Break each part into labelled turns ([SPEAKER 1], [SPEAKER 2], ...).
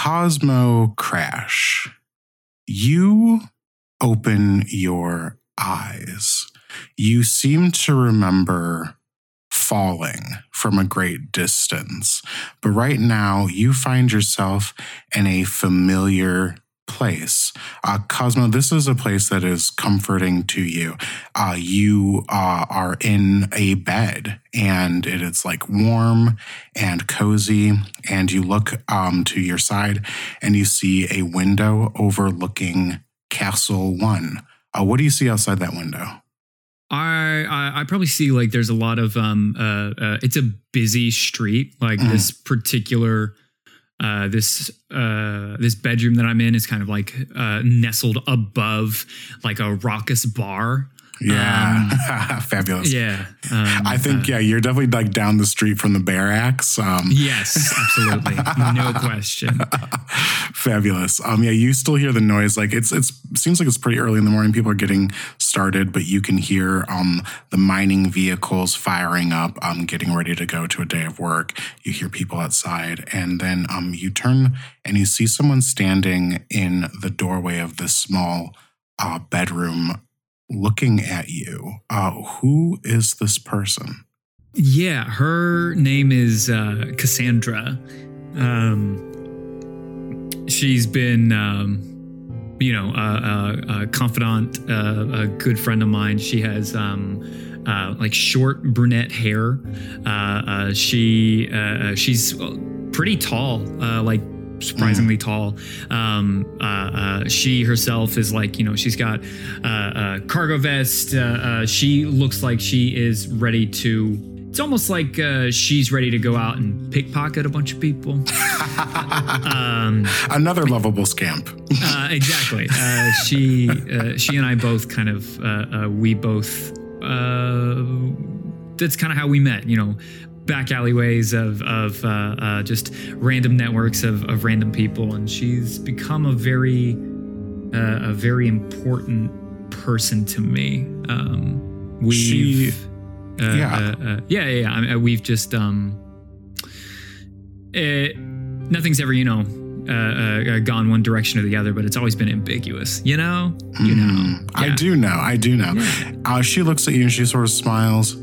[SPEAKER 1] Cosmo Crash, you open your eyes. You seem to remember falling from a great distance, but right now you find yourself in a familiar place. Uh, Cosmo, this is a place that is comforting to you. Uh, you uh, are in a bed and it is like warm and cozy. And you look um, to your side and you see a window overlooking Castle One. Uh, what do you see outside that window?
[SPEAKER 2] I, I I probably see like there's a lot of um uh, uh it's a busy street like
[SPEAKER 1] Mhm.
[SPEAKER 2] this particular uh this uh this bedroom that I'm in is kind of like uh nestled above like a raucous bar.
[SPEAKER 1] Yeah, fabulous.
[SPEAKER 2] Yeah. um,
[SPEAKER 1] I think
[SPEAKER 2] uh,
[SPEAKER 1] yeah, you're definitely like down the street from the barracks. Um,
[SPEAKER 2] yes, absolutely. no question.
[SPEAKER 1] Fabulous. Um, yeah, you still hear the noise. Like it's it's seems like it's pretty early in the morning. People are getting started, but you can hear um the mining vehicles firing up, um, getting ready to go to a day of work. You hear people outside, and then um you turn and you see someone standing in the doorway of this small uh bedroom looking at you. Uh who is this person?
[SPEAKER 2] Yeah, her name is uh, Cassandra. Um, she's been, um, you know, a, a, a confidant, uh, a good friend of mine. She has um, uh, like short brunette hair. Uh, uh, she uh, she's pretty tall, uh, like surprisingly tall. Um, uh, uh, she herself is like, you know, she's got uh, a cargo vest. Uh, uh, she looks like she is ready to. It's almost like uh, she's ready to go out and pickpocket a bunch of people. um,
[SPEAKER 1] Another lovable scamp.
[SPEAKER 2] uh, exactly. Uh, she, uh, she and I both kind of, uh, uh, we both. Uh, that's kind of how we met. You know, back alleyways of of uh, uh, just random networks of of random people, and she's become a very, uh, a very important person to me. Um, we've,
[SPEAKER 1] She-
[SPEAKER 2] uh,
[SPEAKER 1] yeah.
[SPEAKER 2] uh, uh, yeah, yeah, yeah. I mean, we've just um, it, nothing's ever, you know, uh, uh, gone one direction or the other, but it's always been ambiguous. You know, you know.
[SPEAKER 1] Mm, I do know. I do know.
[SPEAKER 2] Yeah.
[SPEAKER 1] Uh, she looks at you and she sort of smiles.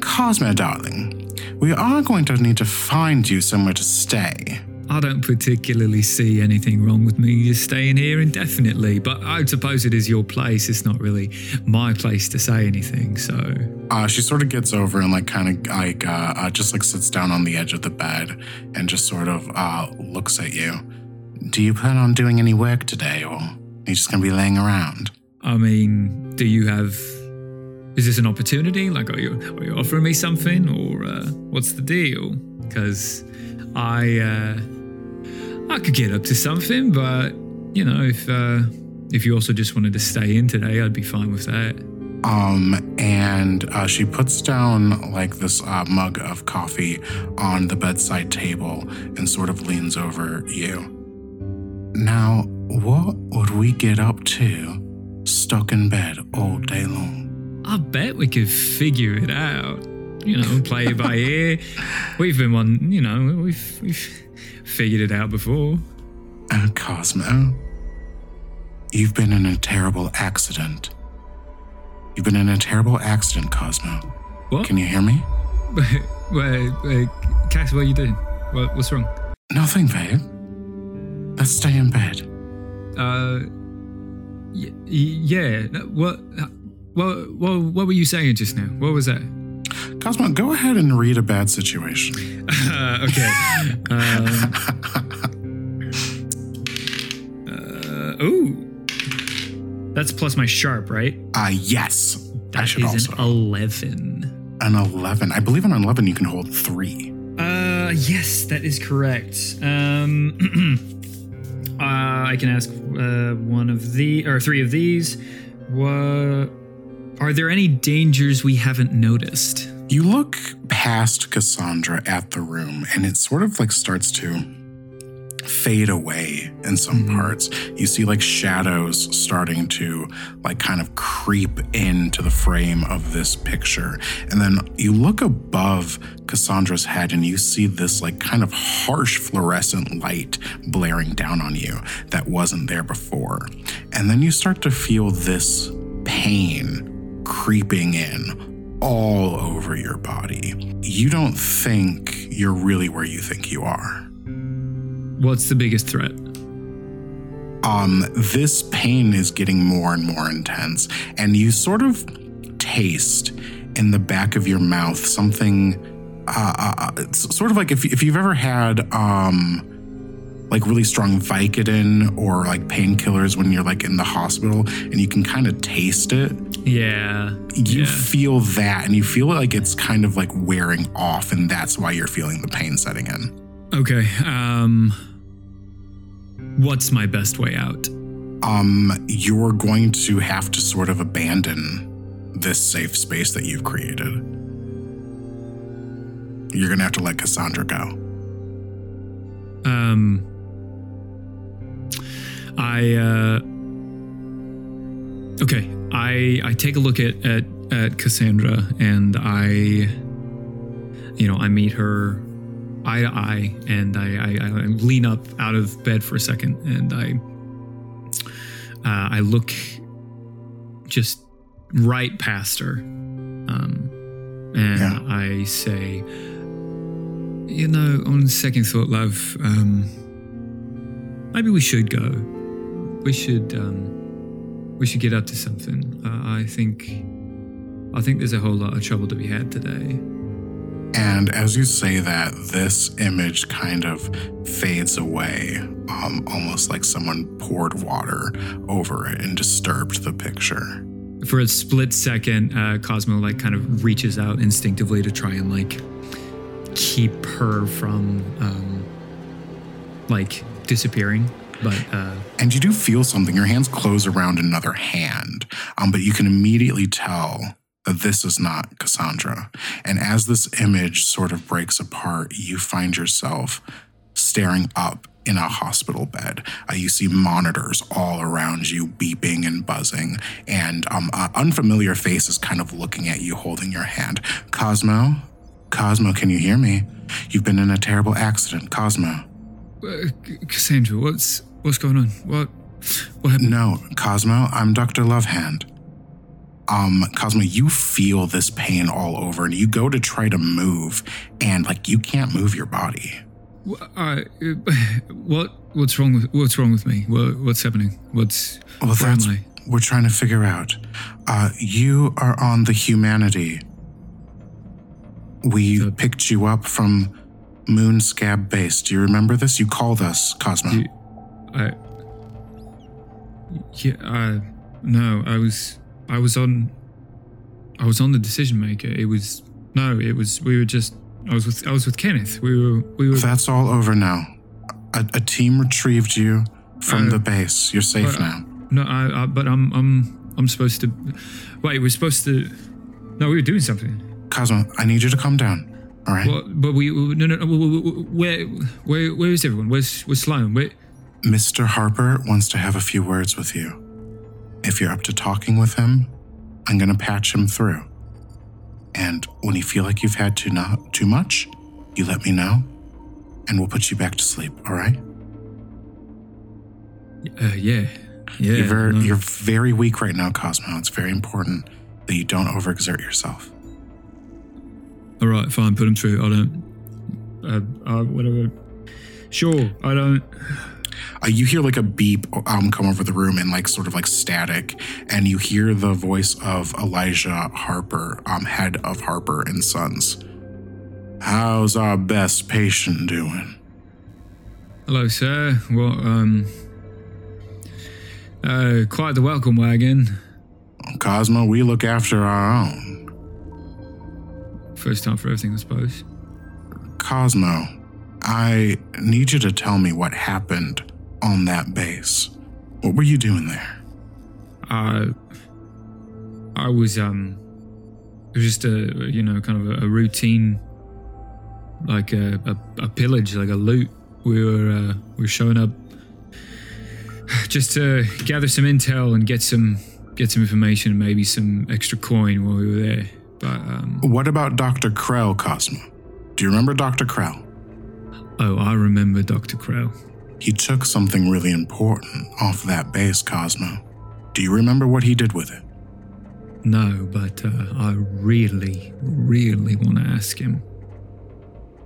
[SPEAKER 1] Cosmo, darling, we are going to need to find you somewhere to stay.
[SPEAKER 2] I don't particularly see anything wrong with me just staying here indefinitely, but I suppose it is your place. It's not really my place to say anything. So,
[SPEAKER 1] Uh, she sort of gets over and like kind of like uh, uh, just like sits down on the edge of the bed and just sort of uh, looks at you. Do you plan on doing any work today, or are you just going to be laying around?
[SPEAKER 2] I mean, do you have? Is this an opportunity? Like, are you are you offering me something, or uh, what's the deal? Because I uh, I could get up to something, but you know, if uh, if you also just wanted to stay in today, I'd be fine with that.
[SPEAKER 1] Um, and uh, she puts down like this uh, mug of coffee on the bedside table and sort of leans over you. Now, what would we get up to stuck in bed all day long?
[SPEAKER 2] I bet we could figure it out. You know, play it by ear. We've been on. You know, we've we've figured it out before.
[SPEAKER 1] Uh, Cosmo, you've been in a terrible accident. You've been in a terrible accident, Cosmo.
[SPEAKER 2] What?
[SPEAKER 1] Can you hear me?
[SPEAKER 2] Wait, wait, Cass, what are you doing? What, what's wrong?
[SPEAKER 1] Nothing, babe. Let's stay in bed.
[SPEAKER 2] Uh, y- y- yeah. What? What? What? What were you saying just now? What was that?
[SPEAKER 1] Cosmo, go ahead and read a bad situation.
[SPEAKER 2] Uh, okay. Um, uh, ooh. That's plus my sharp, right?
[SPEAKER 1] Uh, yes. I
[SPEAKER 2] That
[SPEAKER 1] should
[SPEAKER 2] is
[SPEAKER 1] also.
[SPEAKER 2] an eleven.
[SPEAKER 1] An 11. I believe on an 11 you can hold three.
[SPEAKER 2] Uh, yes, that is correct. Um, uh, I can ask uh, one of the or three of these. What are there any dangers we haven't noticed?
[SPEAKER 1] You look past Cassandra at the room, and it sort of like starts to fade away in some
[SPEAKER 2] Mhm.
[SPEAKER 1] parts. You see like shadows starting to like kind of creep into the frame of this picture. And then you look above Cassandra's head and you see this like kind of harsh fluorescent light blaring down on you that wasn't there before. And then you start to feel this pain creeping in all over your body. You don't think you're really where you think you are.
[SPEAKER 2] What's the biggest threat?
[SPEAKER 1] um, this pain is getting more and more intense, and you sort of taste in the back of your mouth something. Uh, uh, it's sort of like if, if you've ever had um, like really strong Vicodin or like painkillers when you're like in the hospital, and you can kind of taste it.
[SPEAKER 2] Yeah.
[SPEAKER 1] You
[SPEAKER 2] Yeah.
[SPEAKER 1] feel that, and you feel like it's kind of like wearing off, and that's why you're feeling the pain setting in.
[SPEAKER 2] Okay. Um what's my best way out?
[SPEAKER 1] um, you're going to have to sort of abandon this safe space that you've created. You're going to have to let Cassandra go.
[SPEAKER 2] Um I uh Okay, I I take a look at at at Cassandra and I you know, I meet her eye to eye and I I, I lean up out of bed for a second and I uh, I look just right past her. Um and
[SPEAKER 1] Yeah.
[SPEAKER 2] I say you know, on second thought, love, um, maybe we should go. We should, um, we should get up to something. Uh, I think, I think there's a whole lot of trouble to be had today.
[SPEAKER 1] And as you say that, this image kind of fades away, um, almost like someone poured water over it and disturbed the picture.
[SPEAKER 2] For a split second, uh, Cosmo like kind of reaches out instinctively to try and like keep her from, um, like disappearing. But uh,
[SPEAKER 1] And you do feel something. Your hands close around another hand, um, but you can immediately tell that this is not Cassandra. And as this image sort of breaks apart, you find yourself staring up in a hospital bed. Uh, you see monitors all around you, beeping and buzzing, and um, uh, unfamiliar faces kind of looking at you, holding your hand. Cosmo, Cosmo, can you hear me? You've been in a terrible accident, Cosmo.
[SPEAKER 2] uh, Cassandra, what's what's going on? What what happened?
[SPEAKER 1] No, Cosmo, I'm Dr. Lovehand. Um, Cosmo, you feel this pain all over and you go to try to move and like you can't move your body.
[SPEAKER 2] Uh, what what's wrong with what's wrong with me? What, what's happening? What's
[SPEAKER 1] Well,
[SPEAKER 2] where am I?
[SPEAKER 1] we're trying to figure out. Uh, you are on the humanity. We
[SPEAKER 2] The-
[SPEAKER 1] picked you up from Moonscab Base. Do you remember this? You called us, Cosmo.
[SPEAKER 2] You- I yeah. Uh, no, I was I was on I was on the decision maker. It was no, it was we were just I was with I was with Kenneth. We were we were
[SPEAKER 1] That's all over now. A, a team retrieved you from
[SPEAKER 2] Uh,
[SPEAKER 1] the base. You're safe
[SPEAKER 2] but-
[SPEAKER 1] now.
[SPEAKER 2] no. I, I but I'm I'm I'm supposed to wait. We're supposed to. No, we were doing something.
[SPEAKER 1] Cosmo, I need you to calm down. All right.
[SPEAKER 2] Well, but we no no no. Where where where is everyone? Where's where's Sloan? Where?
[SPEAKER 1] Mr. Harper wants to have a few words with you. If you're up to talking with him, I'm going to patch him through. And when you feel like you've had too, not, too much, you let me know, and we'll put you back to sleep, all right?
[SPEAKER 2] Uh, yeah, yeah.
[SPEAKER 1] you're, very,
[SPEAKER 2] no.
[SPEAKER 1] you're very weak right now, Cosmo. It's very important that you don't overexert yourself.
[SPEAKER 2] All right, fine. Put him through. I don't. Uh, uh, whatever. Sure, I don't.
[SPEAKER 1] Uh, you hear like a beep um, come over the room and like sort of like static, and you hear the voice of Elijah Harper, um, head of Harper and Sons. How's our best patient doing?
[SPEAKER 2] Hello, sir. Well, um. Uh, quite the welcome wagon.
[SPEAKER 1] Cosmo, we look after our own.
[SPEAKER 2] First time for everything, I suppose.
[SPEAKER 1] Cosmo, I need you to tell me what happened on that base. What were you doing there?
[SPEAKER 2] Uh, I was um, it was just a you know kind of a, a routine, like a, a a pillage, like a loot. We were uh, we were showing up just to gather some intel and get some get some information, maybe some extra coin while we were there. But um,
[SPEAKER 1] What about Dr. Krell, Cosmo? Do you remember Dr. Krell?
[SPEAKER 2] oh, I remember Doctor Crow.
[SPEAKER 1] He took something really important off that base, Cosmo. Do you remember what he did with it?
[SPEAKER 2] No, but uh, I really, really want to ask him.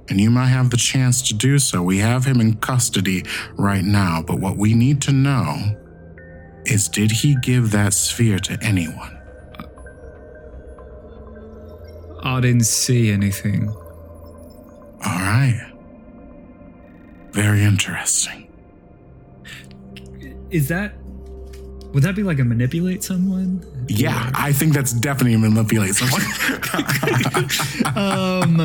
[SPEAKER 1] And you might have the chance to do so. We have him in custody right now, but what we need to know is did he give that sphere to anyone?
[SPEAKER 2] I didn't see anything.
[SPEAKER 1] All right. Very interesting.
[SPEAKER 2] Is that? Would that be like a manipulate someone?
[SPEAKER 1] Yeah, I think that's definitely manipulate someone.
[SPEAKER 2] um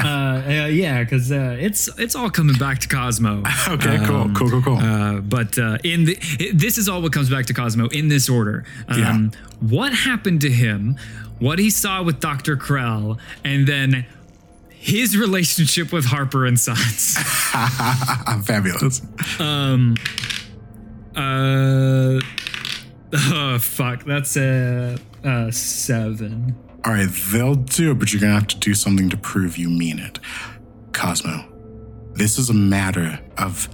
[SPEAKER 2] uh, uh yeah because uh it's it's all coming back to cosmo
[SPEAKER 1] okay, cool,
[SPEAKER 2] Um,
[SPEAKER 1] cool, cool, cool.
[SPEAKER 2] uh but uh in the it, this is all what comes back to cosmo in this order um what happened to him what he saw with dr krell and then his relationship with harper and sons
[SPEAKER 1] Fabulous.
[SPEAKER 2] um uh oh fuck that's a uh seven
[SPEAKER 1] All right, they'll do it, but you're to have to do something to prove you mean it. Cosmo, this is a matter of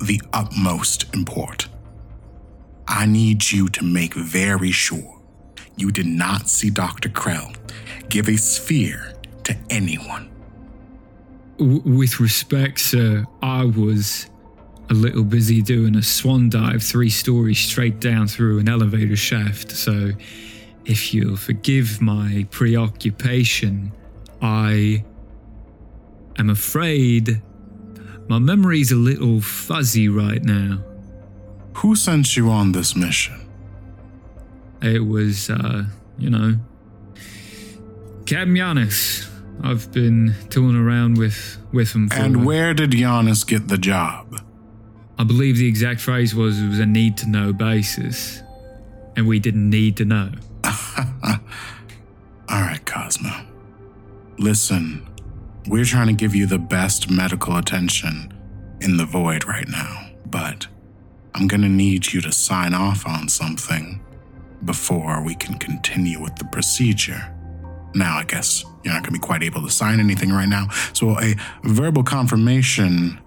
[SPEAKER 1] the utmost import. I need you to make very sure you did not see Dr. Krell give a sphere to anyone.
[SPEAKER 2] W- with respect, sir, I was a little busy doing a swan dive three stories straight down through an elevator shaft. So, if you'll forgive my preoccupation, I am afraid my memory's a little fuzzy right now.
[SPEAKER 1] Who sent you on this mission?
[SPEAKER 2] It was, uh, you know, Captain Giannis. I've been tooling around with with him for
[SPEAKER 1] And where did Giannis get the job?
[SPEAKER 2] I believe the exact phrase was it was a need to know basis. And we didn't need to know.
[SPEAKER 1] All right, Cosmo. Listen, we're trying to give you the best medical attention in the void right now, but I'm going to need you to sign off on something before we can continue with the procedure. Now, I guess you're not going to be quite able to sign anything right now, so a verbal confirmation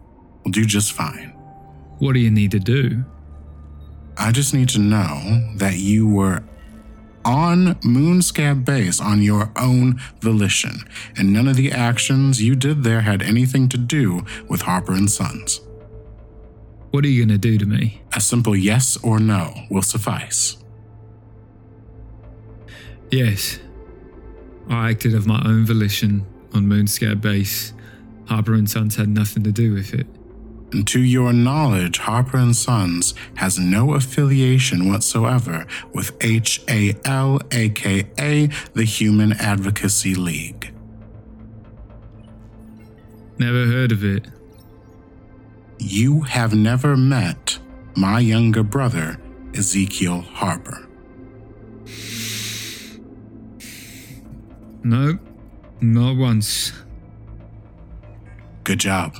[SPEAKER 1] will do just fine.
[SPEAKER 2] What do you need to do?
[SPEAKER 1] I just need to know that you were on Moonscab Base on your own volition, and none of the actions you did there had anything to do with Harper and Sons.
[SPEAKER 2] What are you going to do to me?
[SPEAKER 1] A simple yes or no will suffice.
[SPEAKER 2] Yes. I acted of my own volition on Moonscab Base. Harper and Sons had nothing to do with it.
[SPEAKER 1] And to your knowledge, Harper and Sons has no affiliation whatsoever with HAL, aka the Human Advocacy League.
[SPEAKER 2] Never heard of it.
[SPEAKER 1] You have never met my younger brother, Ezekiel Harper.
[SPEAKER 2] Nope. Not once.
[SPEAKER 1] Good job.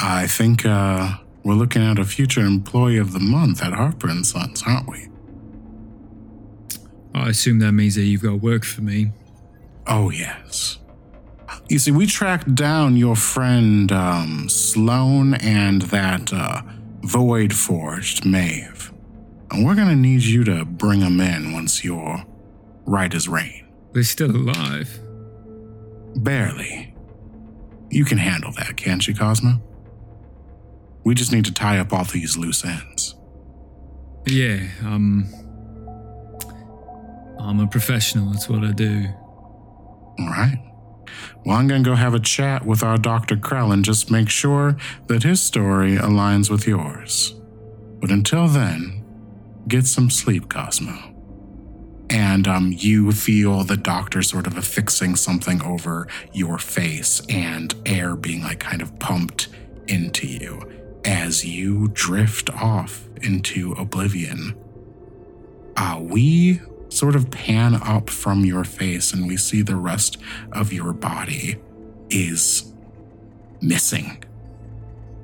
[SPEAKER 1] I think uh, we're looking at a future employee of the month at Harper and Sons, aren't we?
[SPEAKER 2] I assume that means that you've got work for me.
[SPEAKER 1] Oh, yes. You see, we tracked down your friend um, Sloan and that uh, Void Forged Maeve. And we're going to need you to bring them in once you're right as rain.
[SPEAKER 2] They're still alive.
[SPEAKER 1] Barely. You can handle that, can't you, Cosmo? We just need to tie up all these loose ends.
[SPEAKER 2] Yeah, um. I'm a professional, that's what I do.
[SPEAKER 1] All right. Well, I'm going to go have a chat with our Dr. Krell and just make sure that his story aligns with yours. But until then, get some sleep, Cosmo. And um, you feel the doctor sort of affixing something over your face and air being like kind of pumped into you as you drift off into oblivion. Uh, we sort of pan up from your face and we see the rest of your body is missing.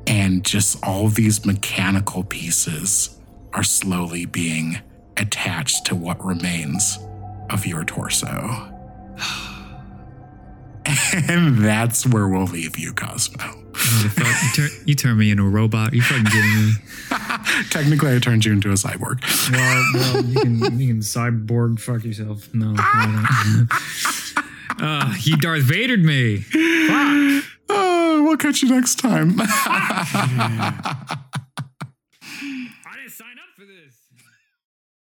[SPEAKER 1] And just all these mechanical pieces are slowly being attached to what remains of your torso. And that's where we'll leave you, Cosmo.
[SPEAKER 2] You, tur- you turn me into a robot. You fucking kidding me?
[SPEAKER 1] Technically, I turned you into a cyborg.
[SPEAKER 2] Well, well you, can, you can cyborg fuck yourself. No, no not. uh, he Darth Vadered me. Fuck.
[SPEAKER 1] Oh, we'll catch you next time. I didn't sign up for this.